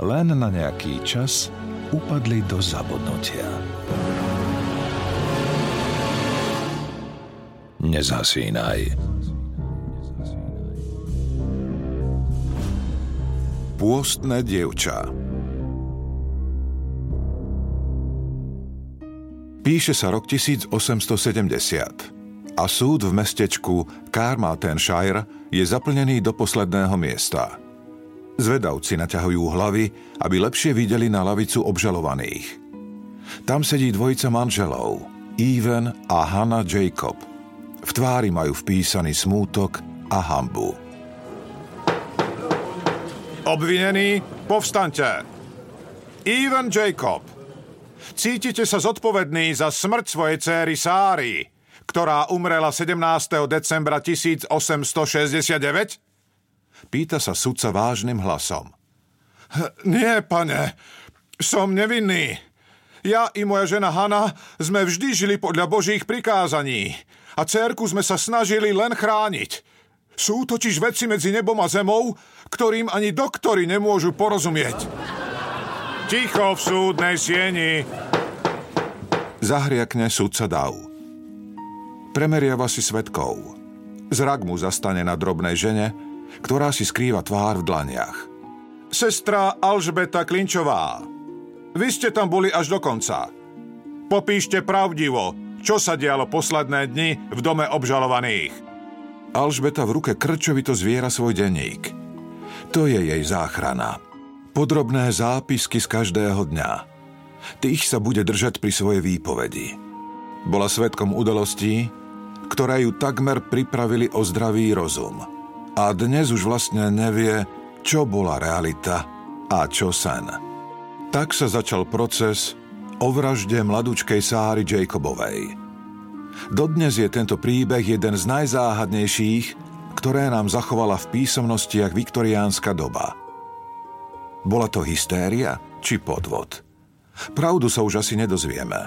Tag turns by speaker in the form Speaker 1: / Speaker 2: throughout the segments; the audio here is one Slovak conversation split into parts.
Speaker 1: len na nejaký čas upadli do zabudnutia. Nezasínaj. Pôstne dievča Píše sa rok 1870 a súd v mestečku Carmarthenshire je zaplnený do posledného miesta – Zvedavci naťahujú hlavy, aby lepšie videli na lavicu obžalovaných. Tam sedí dvojica manželov, Even a Hannah Jacob. V tvári majú vpísaný smútok a hambu.
Speaker 2: Obvinený, povstante. Even Jacob. Cítite sa zodpovedný za smrť svojej céry Sáry, ktorá umrela 17. decembra 1869?
Speaker 1: Pýta sa sudca vážnym hlasom.
Speaker 2: Nie, pane, som nevinný. Ja i moja žena Hanna sme vždy žili podľa Božích prikázaní a cérku sme sa snažili len chrániť. Sú totiž veci medzi nebom a zemou, ktorým ani doktori nemôžu porozumieť. Ticho v súdnej sieni.
Speaker 1: Zahriakne sudca Dau. Premeriava si svetkov. Zrak mu zastane na drobnej žene, ktorá si skrýva tvár v dlaniach.
Speaker 2: Sestra Alžbeta Klinčová, vy ste tam boli až do konca. Popíšte pravdivo, čo sa dialo posledné dni v dome obžalovaných.
Speaker 1: Alžbeta v ruke krčovito zviera svoj denník. To je jej záchrana. Podrobné zápisky z každého dňa. Tých sa bude držať pri svojej výpovedi. Bola svetkom udalostí, ktoré ju takmer pripravili o zdravý rozum – a dnes už vlastne nevie, čo bola realita a čo sen. Tak sa začal proces o vražde mladúčkej Sáry Jacobovej. Dodnes je tento príbeh jeden z najzáhadnejších, ktoré nám zachovala v písomnostiach viktoriánska doba. Bola to hystéria či podvod? Pravdu sa už asi nedozvieme.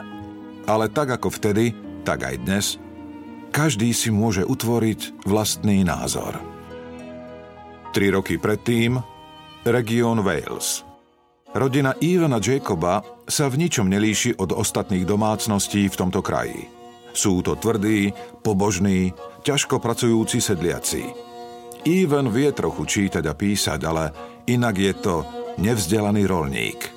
Speaker 1: Ale tak ako vtedy, tak aj dnes, každý si môže utvoriť vlastný názor. Tri roky predtým región Wales. Rodina Ivana Jacoba sa v ničom nelíši od ostatných domácností v tomto kraji. Sú to tvrdí, pobožní, ťažko pracujúci sedliaci. Ivan vie trochu čítať a písať, ale inak je to nevzdelaný rolník.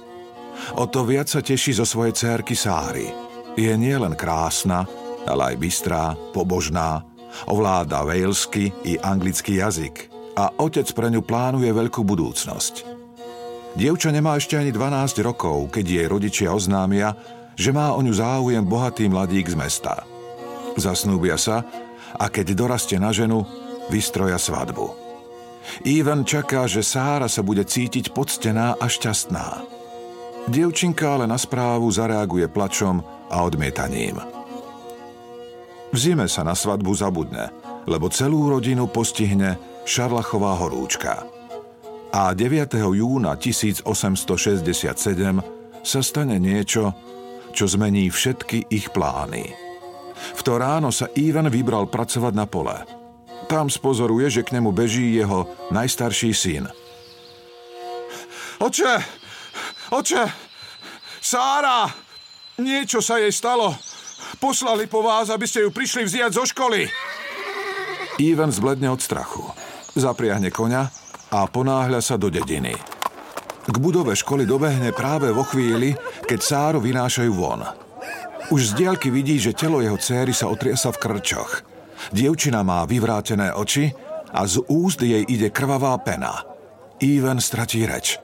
Speaker 1: O to viac sa teší zo svojej cérky Sáry. Je nielen krásna, ale aj bystrá, pobožná, ovláda walesky i anglický jazyk – a otec pre ňu plánuje veľkú budúcnosť. Dievča nemá ešte ani 12 rokov, keď jej rodičia oznámia, že má o ňu záujem bohatý mladík z mesta. Zasnúbia sa a keď dorastie na ženu, vystroja svadbu. Ivan čaká, že Sára sa bude cítiť poctená a šťastná. Dievčinka ale na správu zareaguje plačom a odmietaním. V zime sa na svadbu zabudne, lebo celú rodinu postihne Šarlachová horúčka. A 9. júna 1867 sa stane niečo, čo zmení všetky ich plány. V to ráno sa Ivan vybral pracovať na pole. Tam spozoruje, že k nemu beží jeho najstarší syn.
Speaker 2: Oče! Oče! Sára! Niečo sa jej stalo. Poslali po vás, aby ste ju prišli vziať zo školy.
Speaker 1: Ivan zbledne od strachu zapriahne koňa a ponáhľa sa do dediny. K budove školy dobehne práve vo chvíli, keď Sáru vynášajú von. Už z diaľky vidí, že telo jeho céry sa otriasa v krčoch. Dievčina má vyvrátené oči a z úst jej ide krvavá pena. Even stratí reč.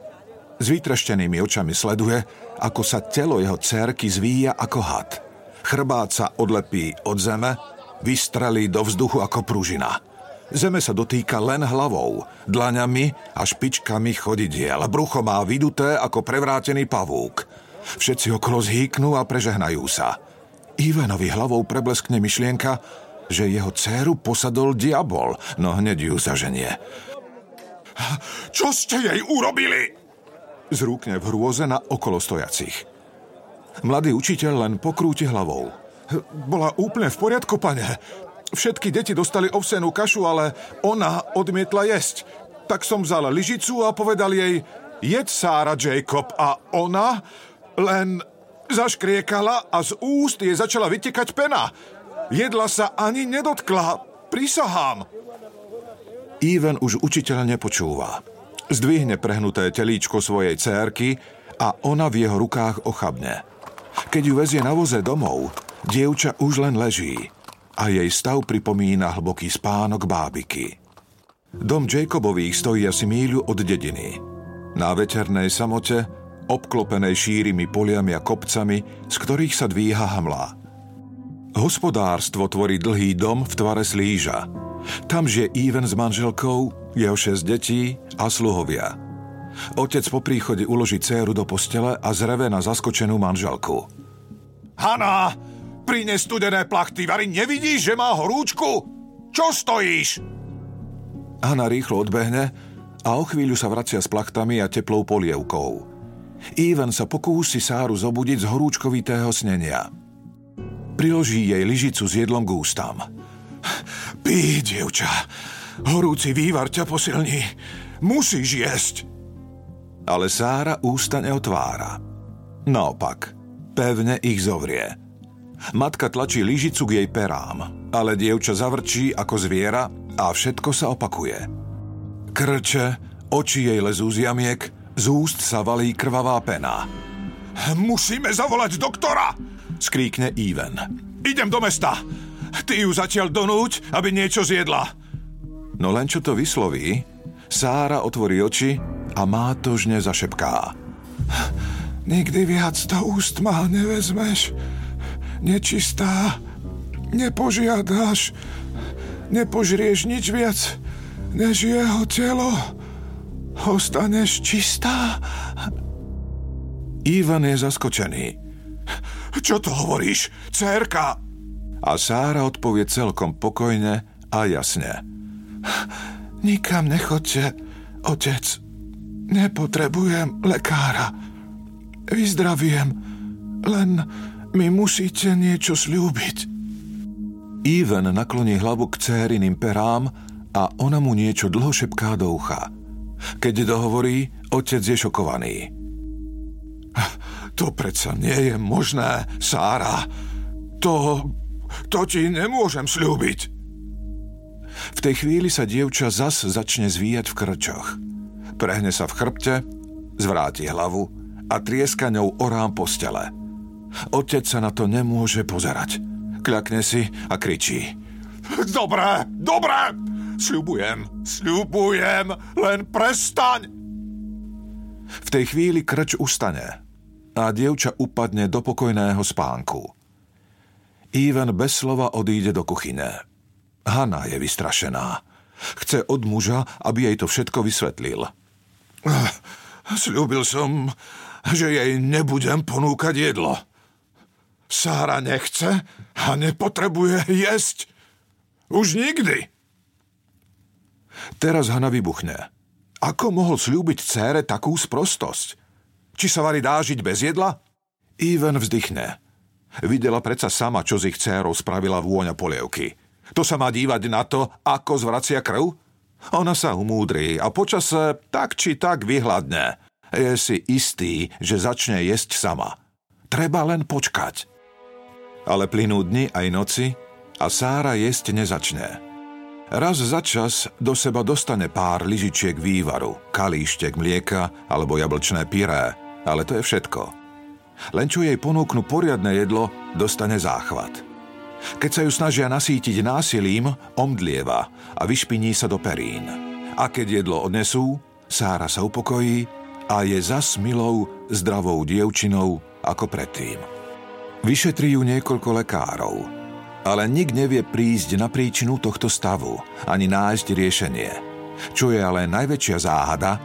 Speaker 1: S vytreštenými očami sleduje, ako sa telo jeho cérky zvíja ako had. Chrbát sa odlepí od zeme, vystrelí do vzduchu ako pružina – Zeme sa dotýka len hlavou, dlaňami a špičkami chodidiel. Brucho má vyduté ako prevrátený pavúk. Všetci okolo zhýknú a prežehnajú sa. Ivanovi hlavou prebleskne myšlienka, že jeho dceru posadol diabol, no hneď ju zaženie.
Speaker 2: Čo ste jej urobili?
Speaker 1: Zrúkne v hrôze na okolo stojacich. Mladý učiteľ len pokrúti hlavou.
Speaker 2: Bola úplne v poriadku, pane. Všetky deti dostali ovsenú kašu, ale ona odmietla jesť. Tak som vzal lyžicu a povedal jej, jedz Sára Jacob. A ona len zaškriekala a z úst jej začala vytekať pena. Jedla sa ani nedotkla. Prisahám.
Speaker 1: Even už učiteľ nepočúva. Zdvihne prehnuté telíčko svojej cérky a ona v jeho rukách ochabne. Keď ju vezie na voze domov, dievča už len leží a jej stav pripomína hlboký spánok bábiky. Dom Jacobových stojí asi míľu od dediny. Na veternej samote, obklopenej šírimi poliami a kopcami, z ktorých sa dvíha hamla. Hospodárstvo tvorí dlhý dom v tvare slíža. Tam žije Even s manželkou, jeho šesť detí a sluhovia. Otec po príchode uloží céru do postele a zreve na zaskočenú manželku.
Speaker 2: Hana, prine studené plachty, Vary nevidíš, že má horúčku? Čo stojíš?
Speaker 1: Hana rýchlo odbehne a o chvíľu sa vracia s plachtami a teplou polievkou. Ivan sa pokúsi Sáru zobudiť z horúčkovitého snenia – Priloží jej lyžicu s jedlom k ústam.
Speaker 2: Pí, dievča, horúci vývar ťa posilní. Musíš jesť.
Speaker 1: Ale Sára ústa neotvára. Naopak, pevne ich zovrie. Matka tlačí lyžicu k jej perám, ale dievča zavrčí ako zviera a všetko sa opakuje. Krče, oči jej lezú z jamiek, z úst sa valí krvavá pena.
Speaker 2: Musíme zavolať doktora!
Speaker 1: skríkne Even.
Speaker 2: Idem do mesta. Ty ju zatiaľ donúť, aby niečo zjedla.
Speaker 1: No len čo to vysloví, Sára otvorí oči a mátožne zašepká.
Speaker 2: Nikdy viac do úst ma nevezmeš. Nečistá. Nepožiadaš. Nepožrieš nič viac, než jeho telo. Ostaneš čistá.
Speaker 1: Ivan je zaskočený.
Speaker 2: Čo to hovoríš, cérka?
Speaker 1: A Sára odpovie celkom pokojne a jasne.
Speaker 2: Nikam nechodte, otec. Nepotrebujem lekára. Vyzdraviem, len mi musíte niečo slúbiť.
Speaker 1: Even nakloní hlavu k cériným perám a ona mu niečo dlho šepká do ucha. Keď dohovorí, otec je šokovaný.
Speaker 2: To predsa nie je možné, Sára. To... to ti nemôžem slúbiť.
Speaker 1: V tej chvíli sa dievča zas začne zvíjať v krčoch. Prehne sa v chrbte, zvráti hlavu a trieska ňou orám postele. Otec sa na to nemôže pozerať. Kľakne si a kričí.
Speaker 2: Dobre, dobre, sľubujem, sľubujem, len prestaň.
Speaker 1: V tej chvíli krč ustane a dievča upadne do pokojného spánku. Ivan bez slova odíde do kuchyne. Hanna je vystrašená. Chce od muža, aby jej to všetko vysvetlil.
Speaker 2: Sľúbil som, že jej nebudem ponúkať jedlo. Sára nechce a nepotrebuje jesť. Už nikdy.
Speaker 1: Teraz Hanna vybuchne. Ako mohol slúbiť cére takú sprostosť? Či sa Vary dá žiť bez jedla? Even vzdychne. Videla predsa sama, čo z ich dcérou spravila vôňa polievky. To sa má dívať na to, ako zvracia krv? Ona sa umúdri a počase tak či tak vyhľadne. Je si istý, že začne jesť sama. Treba len počkať. Ale plynú dni aj noci a Sára jesť nezačne. Raz za čas do seba dostane pár lyžičiek vývaru, kalíštek mlieka alebo jablčné pyré ale to je všetko. Len čo jej ponúknu poriadne jedlo, dostane záchvat. Keď sa ju snažia nasítiť násilím, omdlieva a vyšpiní sa do perín. A keď jedlo odnesú, Sára sa upokojí a je zas milou, zdravou dievčinou ako predtým. Vyšetrí ju niekoľko lekárov, ale nik nevie prísť na príčinu tohto stavu ani nájsť riešenie. Čo je ale najväčšia záhada,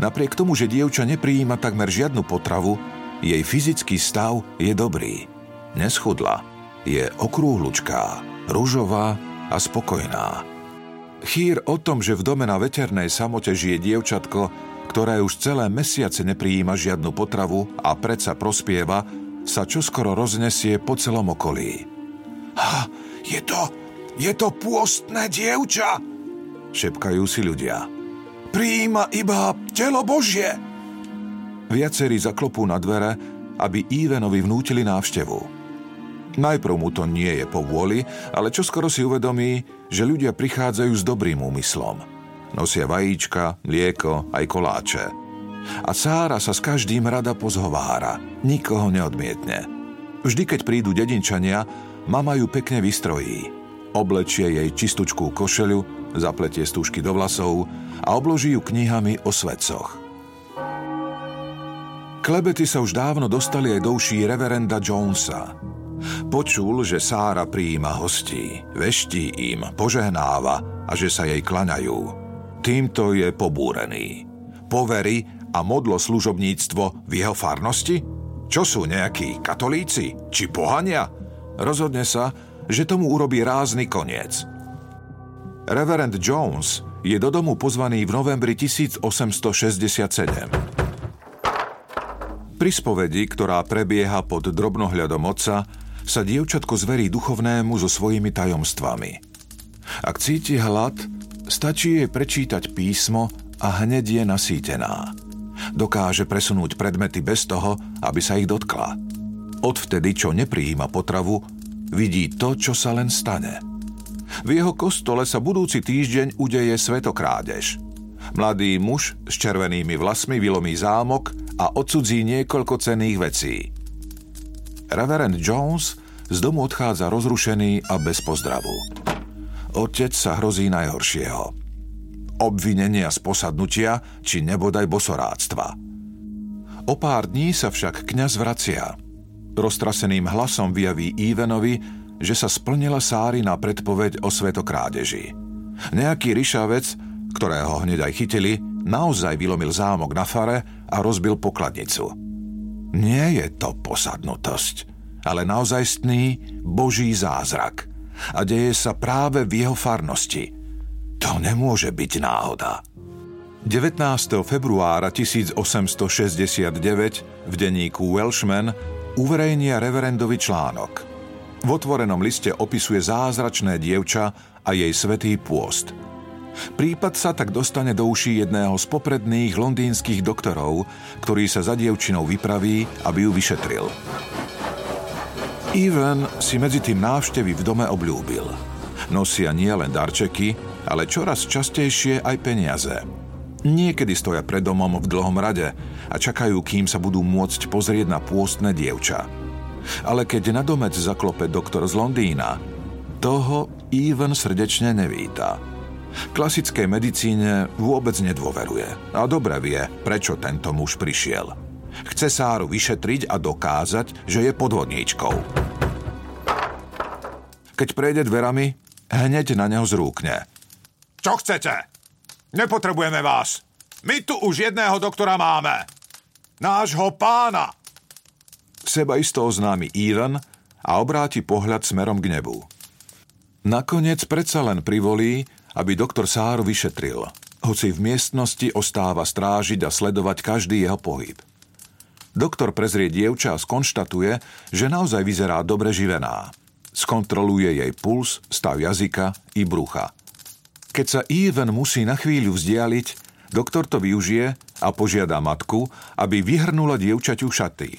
Speaker 1: napriek tomu, že dievča neprijíma takmer žiadnu potravu, jej fyzický stav je dobrý. Neschudla, je okrúhlučká, ružová a spokojná. Chýr o tom, že v dome na veternej samote žije dievčatko, ktoré už celé mesiace neprijíma žiadnu potravu a predsa prospieva, sa čoskoro roznesie po celom okolí.
Speaker 2: Ha, je to, je to pôstne dievča, šepkajú si ľudia. Prijíma iba telo Božie.
Speaker 1: Viacerí zaklopú na dvere, aby Ívenovi vnútili návštevu. Najprv mu to nie je po vôli, ale čoskoro si uvedomí, že ľudia prichádzajú s dobrým úmyslom. Nosia vajíčka, mlieko, aj koláče. A Sára sa s každým rada pozhovára, nikoho neodmietne. Vždy, keď prídu dedinčania, mama ju pekne vystrojí. Oblečie jej čistučkú košelu, zapletie stúžky do vlasov a obloží ju knihami o svedcoch. Klebety sa už dávno dostali aj do uší reverenda Jonesa, Počul, že Sára prijíma hostí, veští im, požehnáva a že sa jej klaňajú. Týmto je pobúrený. Povery a modlo služobníctvo v jeho farnosti? Čo sú nejakí katolíci? Či pohania? Rozhodne sa, že tomu urobí rázny koniec. Reverend Jones je do domu pozvaný v novembri 1867. Pri spovedi, ktorá prebieha pod drobnohľadom otca, sa dievčatko zverí duchovnému so svojimi tajomstvami. Ak cíti hlad, stačí jej prečítať písmo a hneď je nasýtená. Dokáže presunúť predmety bez toho, aby sa ich dotkla. Odvtedy, čo neprijíma potravu, vidí to, čo sa len stane. V jeho kostole sa budúci týždeň udeje svetokrádež. Mladý muž s červenými vlasmi vylomí zámok a odsudzí niekoľko cenných vecí – Reverend Jones z domu odchádza rozrušený a bez pozdravu. Otec sa hrozí najhoršieho. Obvinenia z posadnutia či nebodaj bosoráctva. O pár dní sa však kňaz vracia. Roztraseným hlasom vyjaví Ívenovi, že sa splnila Sárina predpoveď o svetokrádeži. Nejaký ryšavec, ktorého hneď aj chytili, naozaj vylomil zámok na fare a rozbil pokladnicu. Nie je to posadnutosť, ale naozajstný Boží zázrak. A deje sa práve v jeho farnosti. To nemôže byť náhoda. 19. februára 1869 v denníku Welshman uverejnia reverendovi článok. V otvorenom liste opisuje zázračné dievča a jej svetý pôst – Prípad sa tak dostane do uší jedného z popredných londýnskych doktorov, ktorý sa za dievčinou vypraví, aby ju vyšetril. Even si medzi tým návštevy v dome obľúbil. Nosia nielen darčeky, ale čoraz častejšie aj peniaze. Niekedy stoja pred domom v dlhom rade a čakajú, kým sa budú môcť pozrieť na pôstne dievča. Ale keď na domec zaklope doktor z Londýna, toho Even srdečne nevíta. Klasickej medicíne vôbec nedôveruje a dobre vie, prečo tento muž prišiel. Chce Sáru vyšetriť a dokázať, že je podvodníčkou. Keď prejde dverami, hneď na neho zrúkne.
Speaker 2: Čo chcete? Nepotrebujeme vás. My tu už jedného doktora máme. Nášho pána.
Speaker 1: Seba isto oznámi Ivan a obráti pohľad smerom k nebu. Nakoniec predsa len privolí, aby doktor Sáru vyšetril, hoci v miestnosti ostáva strážiť a sledovať každý jeho pohyb. Doktor prezrie dievča a skonštatuje, že naozaj vyzerá dobre živená. Skontroluje jej puls, stav jazyka i brucha. Keď sa Even musí na chvíľu vzdialiť, doktor to využije a požiada matku, aby vyhrnula dievčaťu šaty.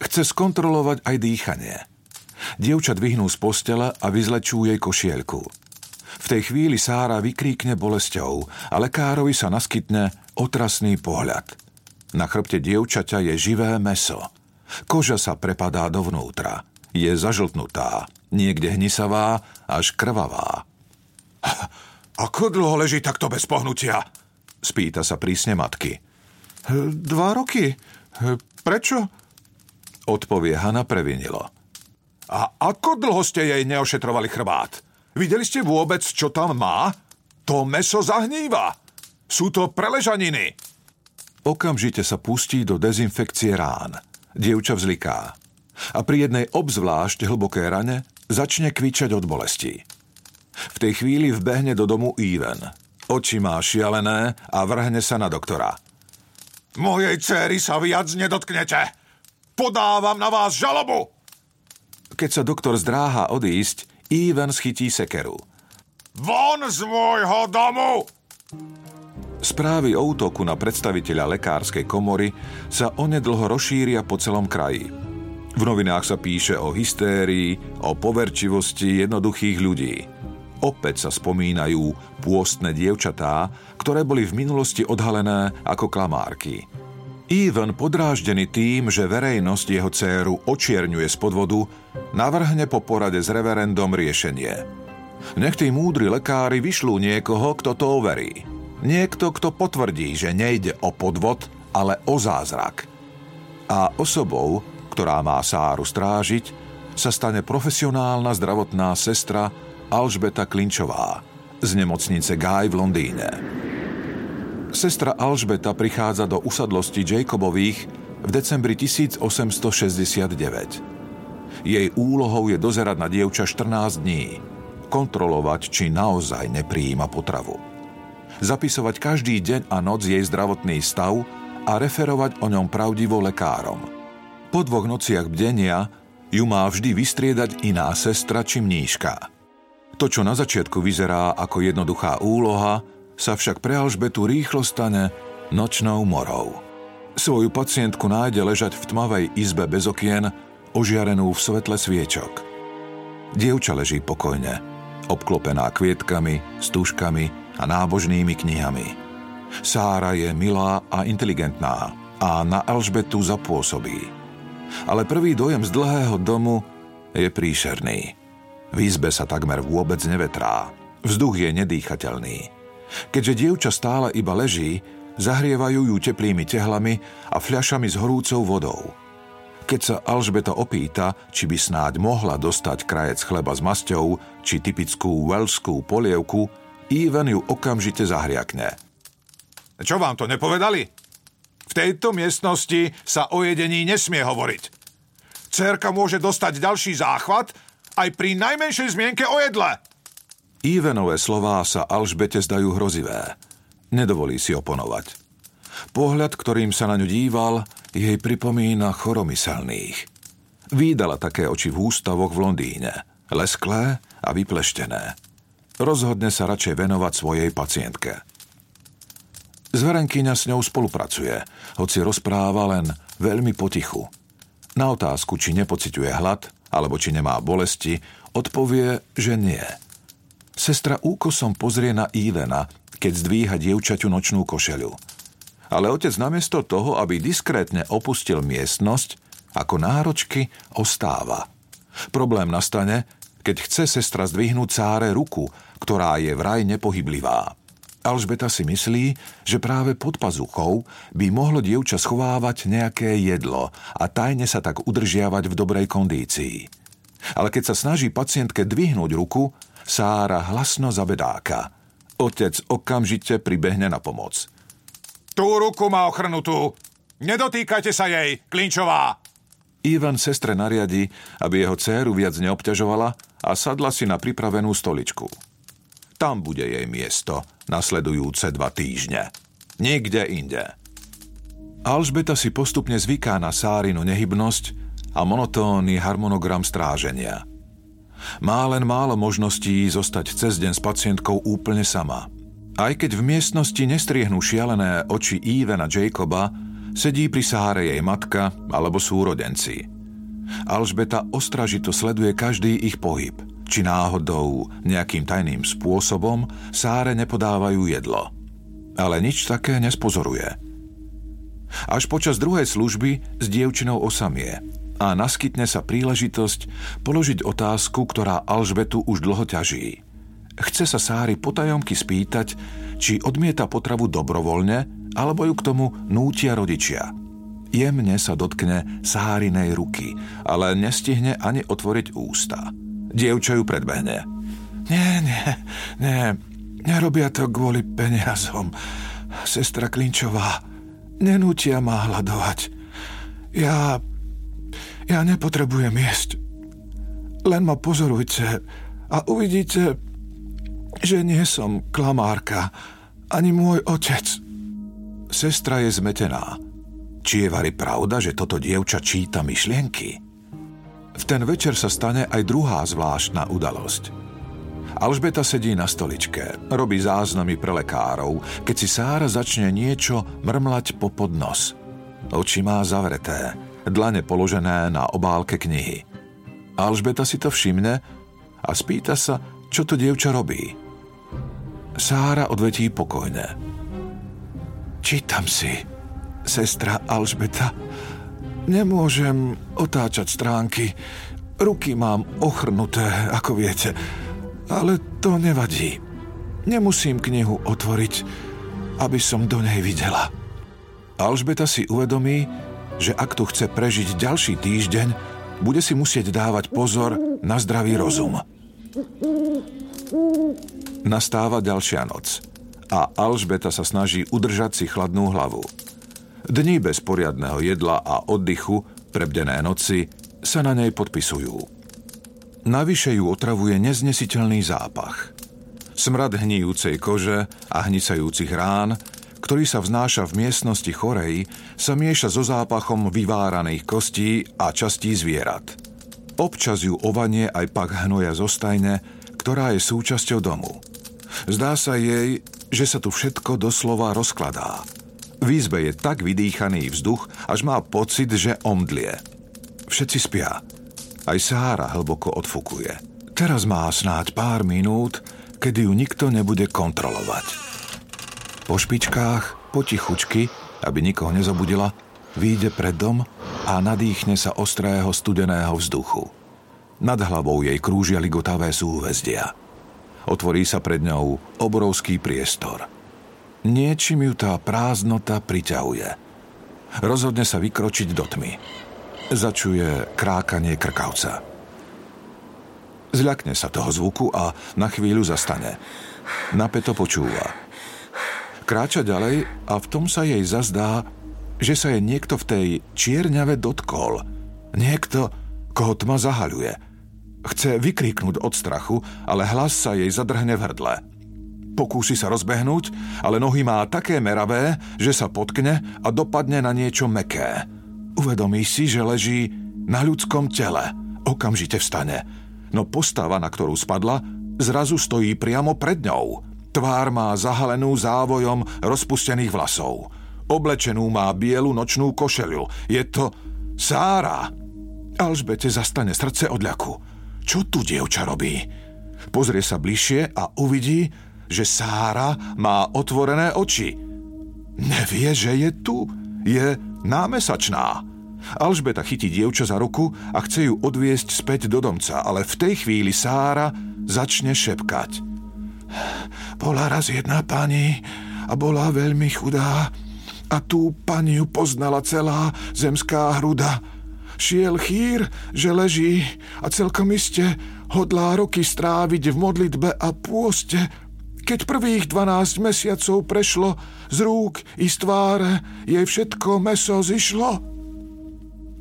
Speaker 1: Chce skontrolovať aj dýchanie. Dievča dvihnú z postele a vyzlečú jej košielku. V tej chvíli Sára vykríkne bolesťou a lekárovi sa naskytne otrasný pohľad. Na chrbte dievčaťa je živé meso. Koža sa prepadá dovnútra. Je zažltnutá, niekde hnisavá, až krvavá.
Speaker 2: Ako dlho leží takto bez pohnutia? Spýta sa prísne matky. Dva roky. Prečo?
Speaker 1: Odpovie Hana previnilo.
Speaker 2: A ako dlho ste jej neošetrovali chrbát? Videli ste vôbec, čo tam má? To meso zahníva. Sú to preležaniny.
Speaker 1: Okamžite sa pustí do dezinfekcie rán. Dievča vzliká. A pri jednej obzvlášť hlboké rane začne kvičať od bolesti. V tej chvíli vbehne do domu Even. Oči má šialené a vrhne sa na doktora.
Speaker 2: Mojej céry sa viac nedotknete. Podávam na vás žalobu.
Speaker 1: Keď sa doktor zdráha odísť, Even schytí sekeru.
Speaker 2: Von z môjho domu!
Speaker 1: Správy o útoku na predstaviteľa lekárskej komory sa onedlho rozšíria po celom kraji. V novinách sa píše o hystérii, o poverčivosti jednoduchých ľudí. Opäť sa spomínajú pôstne dievčatá, ktoré boli v minulosti odhalené ako klamárky. Even, podráždený tým, že verejnosť jeho dceru očierňuje z podvodu, navrhne po porade s reverendom riešenie. Nech tí múdri lekári vyšľú niekoho, kto to overí. Niekto, kto potvrdí, že nejde o podvod, ale o zázrak. A osobou, ktorá má Sáru strážiť, sa stane profesionálna zdravotná sestra Alžbeta Klinčová z nemocnice Guy v Londýne. Sestra Alžbeta prichádza do usadlosti Jacobových v decembri 1869. Jej úlohou je dozerať na dievča 14 dní, kontrolovať, či naozaj nepríjima potravu zapisovať každý deň a noc jej zdravotný stav a referovať o ňom pravdivo lekárom. Po dvoch nociach bdenia ju má vždy vystriedať iná sestra či mníška. To, čo na začiatku vyzerá ako jednoduchá úloha, sa však pre Alžbetu rýchlo stane nočnou morou. Svoju pacientku nájde ležať v tmavej izbe bez okien, ožiarenú v svetle sviečok. Dievča leží pokojne, obklopená kvietkami, stúžkami a nábožnými knihami. Sára je milá a inteligentná a na Alžbetu zapôsobí. Ale prvý dojem z dlhého domu je príšerný. V izbe sa takmer vôbec nevetrá. Vzduch je nedýchateľný. Keďže dievča stále iba leží, zahrievajú ju teplými tehlami a fľašami s horúcou vodou. Keď sa Alžbeta opýta, či by snáď mohla dostať krajec chleba s masťou či typickú welskú polievku, Ivan ju okamžite zahriakne.
Speaker 2: Čo vám to nepovedali? V tejto miestnosti sa o jedení nesmie hovoriť. Cerka môže dostať ďalší záchvat aj pri najmenšej zmienke o jedle.
Speaker 1: Ivenové slová sa Alžbete zdajú hrozivé. Nedovolí si oponovať. Pohľad, ktorým sa na ňu díval, jej pripomína choromyselných. Výdala také oči v ústavoch v Londýne. Lesklé a vypleštené rozhodne sa radšej venovať svojej pacientke. Zverenkyňa s ňou spolupracuje, hoci rozpráva len veľmi potichu. Na otázku, či nepociťuje hlad, alebo či nemá bolesti, odpovie, že nie. Sestra úkosom pozrie na Ívena, keď zdvíha dievčaťu nočnú košeľu. Ale otec namiesto toho, aby diskrétne opustil miestnosť, ako náročky ostáva. Problém nastane, keď chce sestra zdvihnúť cáre ruku, ktorá je vraj nepohyblivá. Alžbeta si myslí, že práve pod pazuchou by mohlo dievča schovávať nejaké jedlo a tajne sa tak udržiavať v dobrej kondícii. Ale keď sa snaží pacientke dvihnúť ruku, Sára hlasno zabedáka. Otec okamžite pribehne na pomoc.
Speaker 2: Tú ruku má ochrnutú. Nedotýkajte sa jej, Klinčová!
Speaker 1: Ivan sestre nariadi, aby jeho dceru viac neobťažovala a sadla si na pripravenú stoličku. Tam bude jej miesto nasledujúce dva týždne. Nikde inde. Alžbeta si postupne zvyká na Sárinu nehybnosť a monotónny harmonogram stráženia. Má len málo možností zostať cez deň s pacientkou úplne sama. Aj keď v miestnosti nestriehnú šialené oči Ívena Jacoba, sedí pri Sáre jej matka alebo súrodenci. Alžbeta ostražito sleduje každý ich pohyb – či náhodou nejakým tajným spôsobom Sáre nepodávajú jedlo. Ale nič také nespozoruje. Až počas druhej služby s dievčinou osamie a naskytne sa príležitosť položiť otázku, ktorá Alžbetu už dlho ťaží. Chce sa Sári potajomky spýtať, či odmieta potravu dobrovoľne, alebo ju k tomu nútia rodičia. Jemne sa dotkne Sárinej ruky, ale nestihne ani otvoriť ústa. Dievča ju predbehne. Nie, nie, nie, nerobia to kvôli peniazom. Sestra Klinčová, nenútia ma hľadovať. Ja... ja nepotrebujem jesť. Len ma pozorujte a uvidíte, že nie som klamárka, ani môj otec. Sestra je zmetená. Či je vari pravda, že toto dievča číta myšlienky? V ten večer sa stane aj druhá zvláštna udalosť. Alžbeta sedí na stoličke, robí záznamy pre lekárov, keď si Sára začne niečo mrmlať po podnos. Oči má zavreté, dlane položené na obálke knihy. Alžbeta si to všimne a spýta sa, čo to dievča robí. Sára odvetí pokojne. Čítam si, sestra Alžbeta. Nemôžem otáčať stránky. Ruky mám ochrnuté, ako viete. Ale to nevadí. Nemusím knihu otvoriť, aby som do nej videla. Alžbeta si uvedomí, že ak tu chce prežiť ďalší týždeň, bude si musieť dávať pozor na zdravý rozum. Nastáva ďalšia noc a Alžbeta sa snaží udržať si chladnú hlavu. Dni bez poriadného jedla a oddychu, prebdené noci, sa na nej podpisujú. Navyše ju otravuje neznesiteľný zápach. Smrad hníjúcej kože a hnicajúcich rán, ktorý sa vznáša v miestnosti chorej, sa mieša so zápachom vyváraných kostí a častí zvierat. Občas ju ovanie aj pak hnoja zostajne, ktorá je súčasťou domu. Zdá sa jej, že sa tu všetko doslova rozkladá – v izbe je tak vydýchaný vzduch, až má pocit, že omdlie. Všetci spia. Aj Sára hlboko odfukuje. Teraz má snáď pár minút, kedy ju nikto nebude kontrolovať. Po špičkách, potichučky, aby nikoho nezobudila, výjde pred dom a nadýchne sa ostrého studeného vzduchu. Nad hlavou jej krúžia ligotavé súhvezdia. Otvorí sa pred ňou obrovský priestor – Niečím ju tá prázdnota priťahuje. Rozhodne sa vykročiť do tmy. Začuje krákanie krkavca. Zľakne sa toho zvuku a na chvíľu zastane. Napeto počúva. Kráča ďalej a v tom sa jej zazdá, že sa je niekto v tej čierňave dotkol. Niekto, koho tma zahaľuje. Chce vykríknuť od strachu, ale hlas sa jej zadrhne v hrdle. Pokúsi sa rozbehnúť, ale nohy má také meravé, že sa potkne a dopadne na niečo meké. Uvedomí si, že leží na ľudskom tele. Okamžite vstane. No postava, na ktorú spadla, zrazu stojí priamo pred ňou. Tvár má zahalenú závojom rozpustených vlasov. Oblečenú má bielu nočnú košeliu. Je to Sára. Alžbete zastane srdce od ľaku. Čo tu dievča robí? Pozrie sa bližšie a uvidí, že Sára má otvorené oči. Nevie, že je tu. Je námesačná. Alžbeta chytí dievča za ruku a chce ju odviesť späť do domca, ale v tej chvíli Sára začne šepkať. Bola raz jedna pani a bola veľmi chudá a tú pani poznala celá zemská hruda. Šiel chýr, že leží a celkom iste hodlá roky stráviť v modlitbe a pôste keď prvých 12 mesiacov prešlo, z rúk i z tváre jej všetko meso zišlo.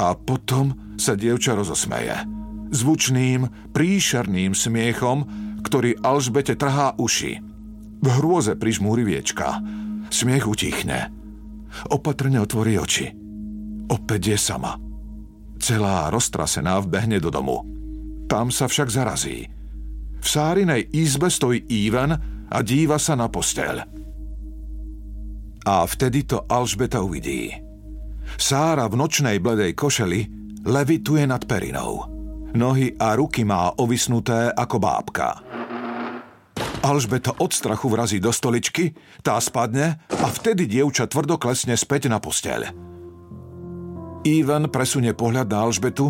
Speaker 1: A potom sa dievča rozosmeje. Zvučným, príšerným smiechom, ktorý Alžbete trhá uši. V hrôze prižmúri viečka. Smiech utichne. Opatrne otvorí oči. Opäť je sama. Celá roztrasená vbehne do domu. Tam sa však zarazí. V Sárinej izbe stojí Ivan, a díva sa na posteľ. A vtedy to Alžbeta uvidí. Sára v nočnej bledej košeli levituje nad perinou. Nohy a ruky má ovisnuté ako bábka. Alžbeta od strachu vrazí do stoličky, tá spadne a vtedy dievča tvrdo klesne späť na posteľ. Ivan presunie pohľad na Alžbetu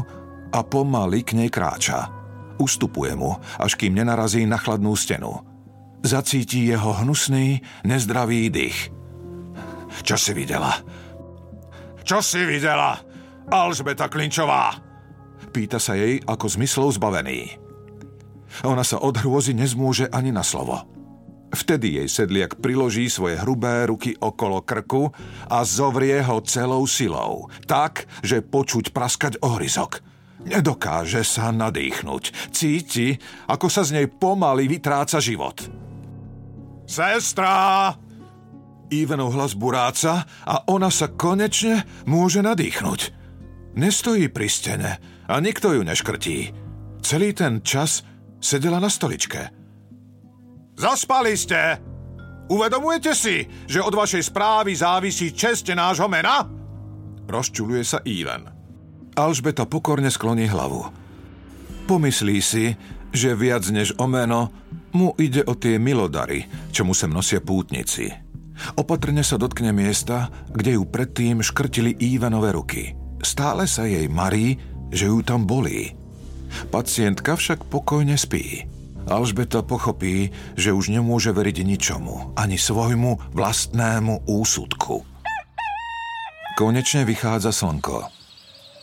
Speaker 1: a pomaly k nej kráča. Ustupuje mu, až kým nenarazí na chladnú stenu zacíti jeho hnusný, nezdravý dých. Čo si videla? Čo si videla, Alžbeta Klinčová? Pýta sa jej ako zmyslov zbavený. Ona sa od hrôzy nezmôže ani na slovo. Vtedy jej sedliak priloží svoje hrubé ruky okolo krku a zovrie ho celou silou, tak, že počuť praskať ohryzok. Nedokáže sa nadýchnuť. Cíti, ako sa z nej pomaly vytráca život. Sestra! Ivanov hlas buráca a ona sa konečne môže nadýchnuť. Nestojí pri stene a nikto ju neškrtí. Celý ten čas sedela na stoličke. Zaspali ste! Uvedomujete si, že od vašej správy závisí čest nášho mena? Rozčuluje sa Ivan. Alžbeta pokorne skloní hlavu. Pomyslí si, že viac než o meno mu ide o tie milodary, čo mu sem nosia pútnici. Opatrne sa dotkne miesta, kde ju predtým škrtili Ivanové ruky. Stále sa jej marí, že ju tam bolí. Pacientka však pokojne spí. Alžbeta pochopí, že už nemôže veriť ničomu, ani svojmu vlastnému úsudku. Konečne vychádza slnko.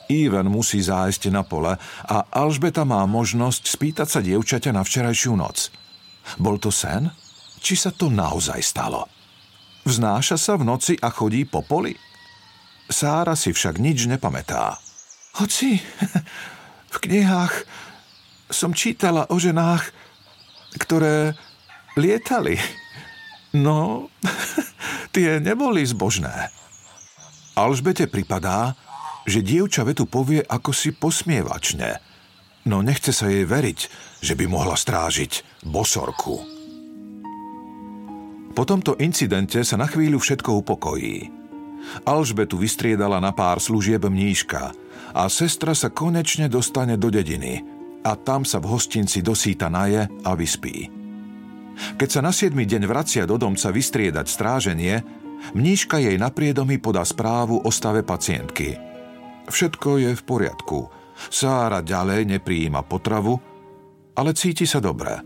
Speaker 1: Ivan musí zájsť na pole a Alžbeta má možnosť spýtať sa dievčaťa na včerajšiu noc. Bol to sen? Či sa to naozaj stalo? Vznáša sa v noci a chodí po poli? Sára si však nič nepamätá. Hoci, v knihách som čítala o ženách, ktoré lietali. No, tie neboli zbožné. Alžbete pripadá, že dievča vetu povie ako si posmievačne, no nechce sa jej veriť, že by mohla strážiť bosorku. Po tomto incidente sa na chvíľu všetko upokojí. Alžbetu vystriedala na pár služieb mníška – a sestra sa konečne dostane do dediny a tam sa v hostinci dosýta naje a vyspí. Keď sa na 7. deň vracia do domca vystriedať stráženie, mníška jej na podá správu o stave pacientky. Všetko je v poriadku. Sára ďalej nepриjíma potravu, ale cíti sa dobre.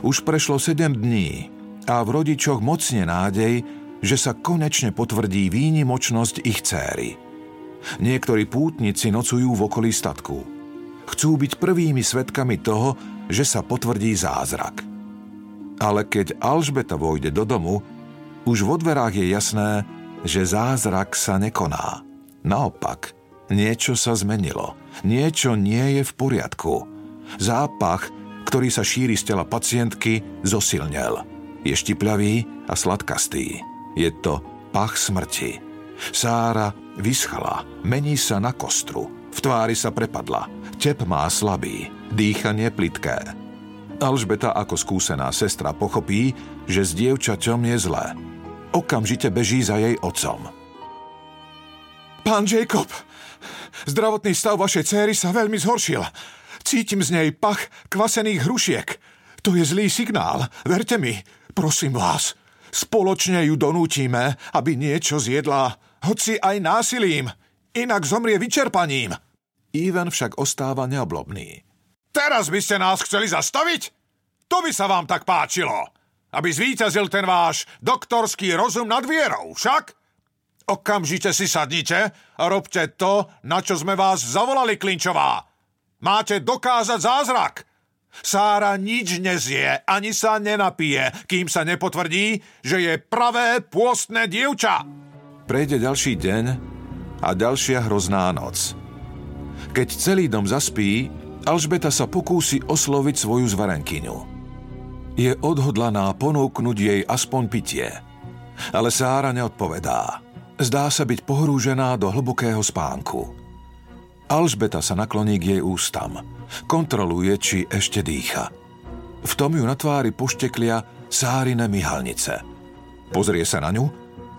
Speaker 1: Už prešlo 7 dní a v rodičoch mocne nádej, že sa konečne potvrdí výnimočnosť ich céry. Niektorí pútnici nocujú v okolí statku. Chcú byť prvými svetkami toho, že sa potvrdí zázrak. Ale keď Alžbeta vojde do domu, už vo dverách je jasné, že zázrak sa nekoná. Naopak, niečo sa zmenilo. Niečo nie je v poriadku. Zápach, ktorý sa šíri z tela pacientky, zosilnel. Je štipľavý a sladkastý. Je to pach smrti. Sára Vyschla, mení sa na kostru. V tvári sa prepadla. Tep má slabý, dýchanie plitké. Alžbeta ako skúsená sestra pochopí, že s dievčaťom je zlé. Okamžite beží za jej otcom. Pán Jacob, zdravotný stav vašej céry sa veľmi zhoršil. Cítim z nej pach kvasených hrušiek. To je zlý signál, verte mi, prosím vás. Spoločne ju donútime, aby niečo zjedla hoci aj násilím, inak zomrie vyčerpaním. Ivan však ostáva neoblobný. Teraz by ste nás chceli zastaviť? To by sa vám tak páčilo. Aby zvíťazil ten váš doktorský rozum nad vierou, však? Okamžite si sadnite a robte to, na čo sme vás zavolali, Klinčová. Máte dokázať zázrak. Sára nič nezie, ani sa nenapije, kým sa nepotvrdí, že je pravé pôstne dievča. Prejde ďalší deň a ďalšia hrozná noc. Keď celý dom zaspí, Alžbeta sa pokúsi osloviť svoju zvarenkyňu. Je odhodlaná ponúknuť jej aspoň pitie. Ale Sára neodpovedá. Zdá sa byť pohrúžená do hlbokého spánku. Alžbeta sa nakloní k jej ústam. Kontroluje, či ešte dýcha. V tom ju na tvári pošteklia Sárine myhalnice. Pozrie sa na ňu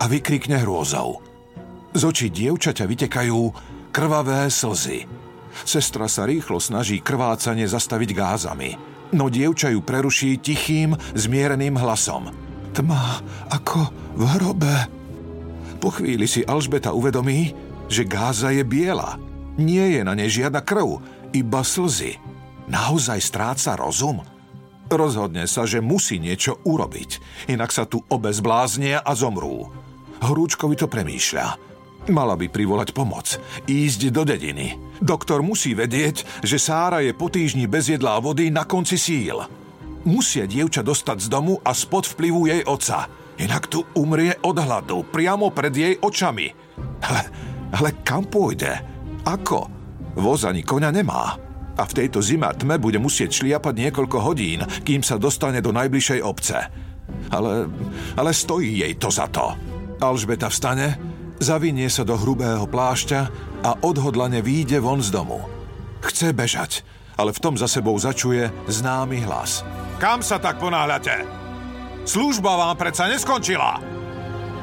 Speaker 1: a vykrikne hrôzou. Z očí dievčaťa vytekajú krvavé slzy. Sestra sa rýchlo snaží krvácanie zastaviť gázami, no dievča ju preruší tichým, zmiereným hlasom. Tma ako v hrobe. Po chvíli si Alžbeta uvedomí, že gáza je biela. Nie je na nej žiadna krv, iba slzy. Naozaj stráca rozum? Rozhodne sa, že musí niečo urobiť, inak sa tu obe zbláznia a zomrú. Horúčkovi to premýšľa. Mala by privolať pomoc, ísť do dediny. Doktor musí vedieť, že Sára je po týždni bez jedla a vody na konci síl. Musia dievča dostať z domu a spod vplyvu jej oca. Inak tu umrie od hladu, priamo pred jej očami. Ale, ale kam pôjde? Ako? Voz ani koňa nemá. A v tejto zime tme bude musieť šliapať niekoľko hodín, kým sa dostane do najbližšej obce. Ale, ale stojí jej to za to. Alžbeta vstane, Zavinie sa do hrubého plášťa a odhodlane výjde von z domu. Chce bežať, ale v tom za sebou začuje známy hlas.
Speaker 2: Kam sa tak ponáhľate? Služba vám predsa neskončila.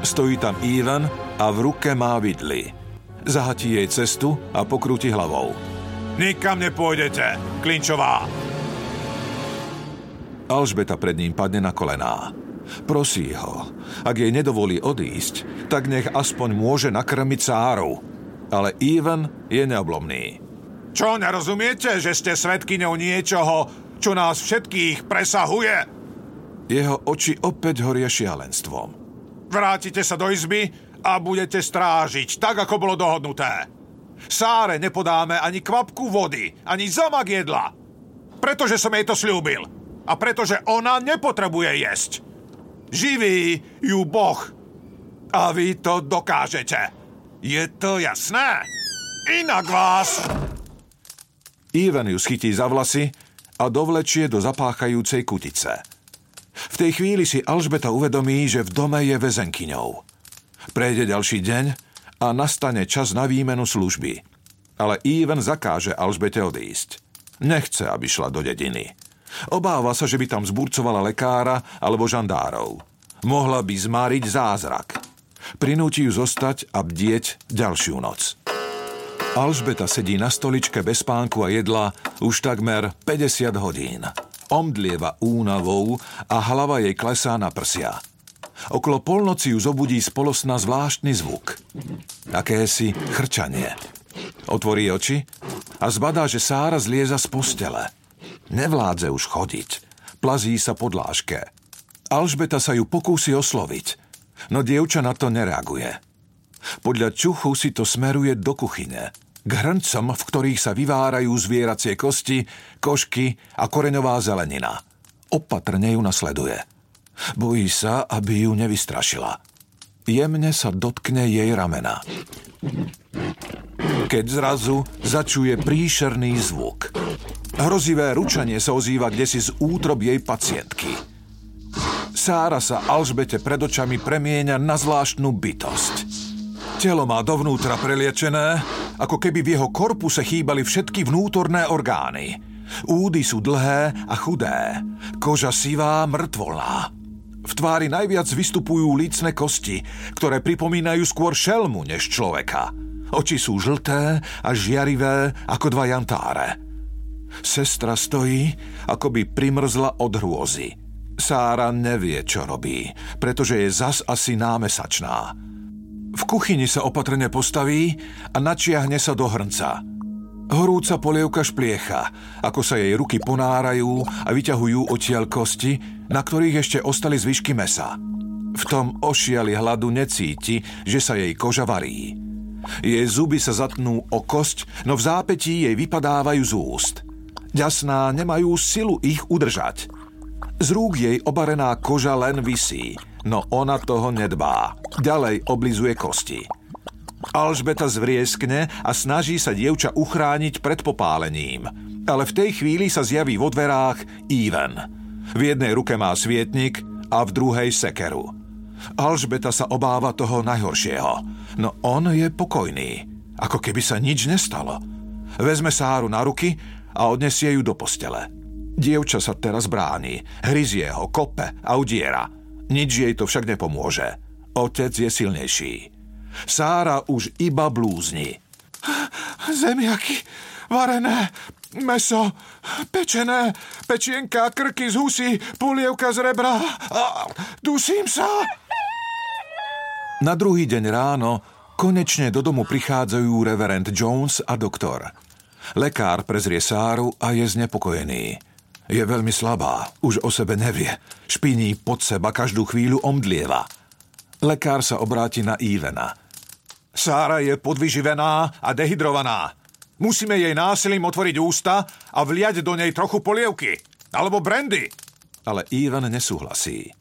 Speaker 1: Stojí tam Ivan a v ruke má vidly. Zahatí jej cestu a pokrúti hlavou.
Speaker 2: Nikam nepôjdete, Klinčová.
Speaker 1: Alžbeta pred ním padne na kolená. Prosí ho, ak jej nedovolí odísť, tak nech aspoň môže nakrmiť Sáru. Ale Ivan je neoblomný.
Speaker 2: Čo, nerozumiete, že ste svetkyňou niečoho, čo nás všetkých presahuje?
Speaker 1: Jeho oči opäť horia šialenstvom.
Speaker 2: Vrátite sa do izby a budete strážiť, tak ako bolo dohodnuté. Sáre nepodáme ani kvapku vody, ani zamak jedla. Pretože som jej to slúbil. A pretože ona nepotrebuje jesť. Živí ju Boh. A vy to dokážete. Je to jasné? Inak vás...
Speaker 1: Ivan ju schytí za vlasy a dovlečie do zapáchajúcej kutice. V tej chvíli si Alžbeta uvedomí, že v dome je väzenkyňou. Prejde ďalší deň a nastane čas na výmenu služby. Ale Ivan zakáže Alžbete odísť. Nechce, aby šla do dediny. Obáva sa, že by tam zburcovala lekára alebo žandárov. Mohla by zmáriť zázrak. Prinúti ju zostať a bdieť ďalšiu noc. Alžbeta sedí na stoličke bez spánku a jedla už takmer 50 hodín. Omdlieva únavou a hlava jej klesá na prsia. Okolo polnoci ju zobudí spolosna zvláštny zvuk. Akési chrčanie. Otvorí oči a zbadá, že Sára zlieza z postele. Nevládze už chodiť. Plazí sa po dláške. Alžbeta sa ju pokúsi osloviť, no dievča na to nereaguje. Podľa čuchu si to smeruje do kuchyne, k hrncom, v ktorých sa vyvárajú zvieracie kosti, košky a koreňová zelenina. Opatrne ju nasleduje. Bojí sa, aby ju nevystrašila. Jemne sa dotkne jej ramena. Keď zrazu začuje príšerný zvuk. Hrozivé ručanie sa ozýva kde si z útrob jej pacientky. Sára sa Alžbete pred očami premieňa na zvláštnu bytosť. Telo má dovnútra preliečené, ako keby v jeho korpuse chýbali všetky vnútorné orgány. Údy sú dlhé a chudé, koža sivá, mŕtvolná. V tvári najviac vystupujú lícne kosti, ktoré pripomínajú skôr šelmu než človeka. Oči sú žlté a žiarivé ako dva jantáre. Sestra stojí, ako by primrzla od hrôzy. Sára nevie, čo robí, pretože je zas asi námesačná. V kuchyni sa opatrne postaví a načiahne sa do hrnca. Horúca polievka špliecha, ako sa jej ruky ponárajú a vyťahujú odtiaľ kosti, na ktorých ešte ostali zvyšky mesa. V tom ošiali hladu necíti, že sa jej koža varí. Jej zuby sa zatnú o kosť, no v zápetí jej vypadávajú z úst. Ďasná nemajú silu ich udržať. Z rúk jej obarená koža len visí, no ona toho nedbá. Ďalej oblizuje kosti. Alžbeta zvrieskne a snaží sa dievča uchrániť pred popálením. Ale v tej chvíli sa zjaví vo dverách Even. V jednej ruke má svietnik a v druhej sekeru. Alžbeta sa obáva toho najhoršieho, no on je pokojný, ako keby sa nič nestalo. Vezme Sáru na ruky a odnesie ju do postele. Dievča sa teraz bráni, hryzie ho, kope a udiera. Nič jej to však nepomôže. Otec je silnejší. Sára už iba blúzni.
Speaker 2: Zemiaky, varené, meso, pečené, pečienka, krky z husy, polievka z rebra. A, dusím sa.
Speaker 1: Na druhý deň ráno konečne do domu prichádzajú reverend Jones a doktor. Lekár prezrie Sáru a je znepokojený. Je veľmi slabá, už o sebe nevie. Špiní pod seba, každú chvíľu omdlieva. Lekár sa obráti na Ívena.
Speaker 2: Sára je podvyživená a dehydrovaná. Musíme jej násilím otvoriť ústa a vliať do nej trochu polievky. Alebo brandy.
Speaker 1: Ale Ivan nesúhlasí.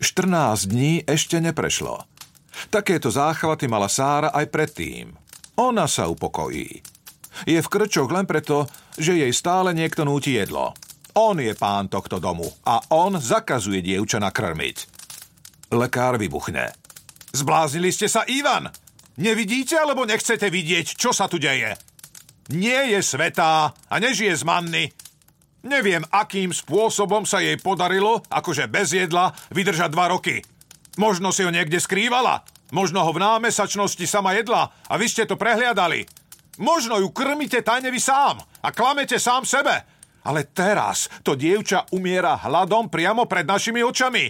Speaker 1: 14 dní ešte neprešlo. Takéto záchvaty mala Sára aj predtým. Ona sa upokojí. Je v krčoch len preto, že jej stále niekto núti jedlo. On je pán tohto domu a on zakazuje dievča nakrmiť. Lekár vybuchne.
Speaker 2: Zbláznili ste sa, Ivan! Nevidíte alebo nechcete vidieť, čo sa tu deje? Nie je svetá a nežije z manny. Neviem, akým spôsobom sa jej podarilo, akože bez jedla, vydržať dva roky. Možno si ho niekde skrývala. Možno ho v námesačnosti sama jedla a vy ste to prehliadali. Možno ju krmite tajne vy sám a klamete sám sebe. Ale teraz to dievča umiera hladom priamo pred našimi očami.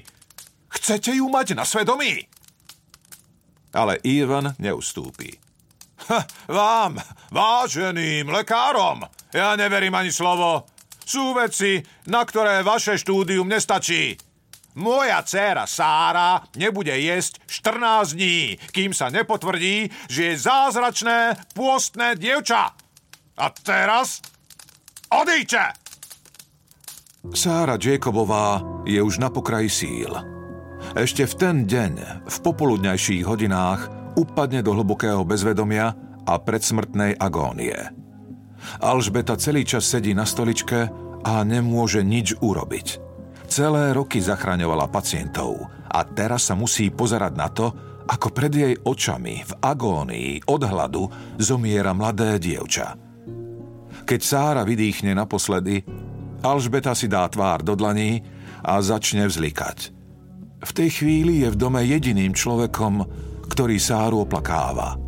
Speaker 2: Chcete ju mať na svedomí?
Speaker 1: Ale Ivan neustúpi.
Speaker 2: Ha, vám, váženým lekárom, ja neverím ani slovo. Sú veci, na ktoré vaše štúdium nestačí. Moja dcéra Sára nebude jesť 14 dní, kým sa nepotvrdí, že je zázračné pôstne dievča. A teraz odíďte!
Speaker 1: Sára Jacobová je už na pokraji síl. Ešte v ten deň, v popoludňajších hodinách, upadne do hlbokého bezvedomia a predsmrtnej agónie. Alžbeta celý čas sedí na stoličke a nemôže nič urobiť. Celé roky zachraňovala pacientov a teraz sa musí pozerať na to, ako pred jej očami v agónii od hladu zomiera mladé dievča. Keď Sára vydýchne naposledy, Alžbeta si dá tvár do dlaní a začne vzlikať. V tej chvíli je v dome jediným človekom, ktorý Sáru oplakáva.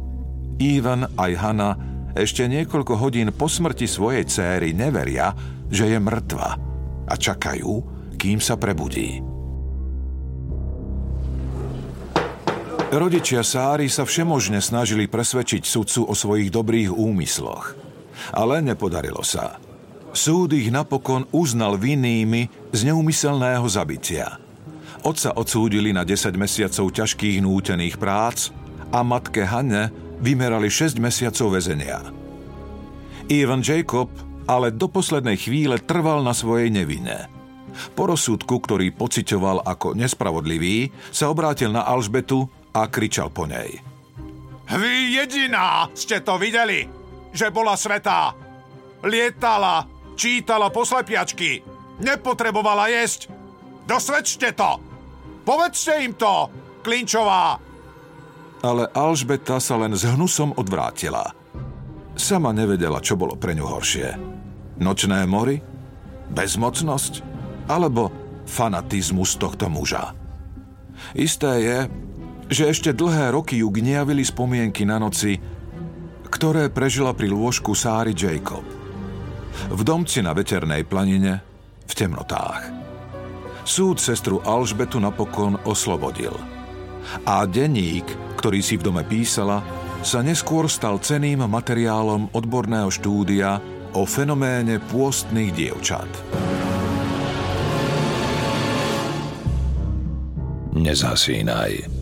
Speaker 1: Ivan aj Hanna ešte niekoľko hodín po smrti svojej céry neveria, že je mŕtva a čakajú, kým sa prebudí. Rodičia Sáry sa všemožne snažili presvedčiť sudcu o svojich dobrých úmysloch. Ale nepodarilo sa. Súd ich napokon uznal vinnými z neumyselného zabitia – Otca odsúdili na 10 mesiacov ťažkých nútených prác a matke Hanne vymerali 6 mesiacov väzenia. Ivan Jacob ale do poslednej chvíle trval na svojej nevine. Po rozsudku, ktorý pocitoval ako nespravodlivý, sa obrátil na Alžbetu a kričal po nej.
Speaker 2: Vy jediná ste to videli, že bola svetá. Lietala, čítala poslepiačky, nepotrebovala jesť. Dosvedčte to! Povedzte im to, Klinčová!
Speaker 1: Ale Alžbeta sa len s hnusom odvrátila. Sama nevedela, čo bolo pre ňu horšie. Nočné mory? Bezmocnosť? Alebo fanatizmus tohto muža? Isté je, že ešte dlhé roky ju gniavili spomienky na noci, ktoré prežila pri lôžku Sáry Jacob. V domci na veternej planine v temnotách súd sestru Alžbetu napokon oslobodil. A denník, ktorý si v dome písala, sa neskôr stal ceným materiálom odborného štúdia o fenoméne pôstnych dievčat. Nezasínaj.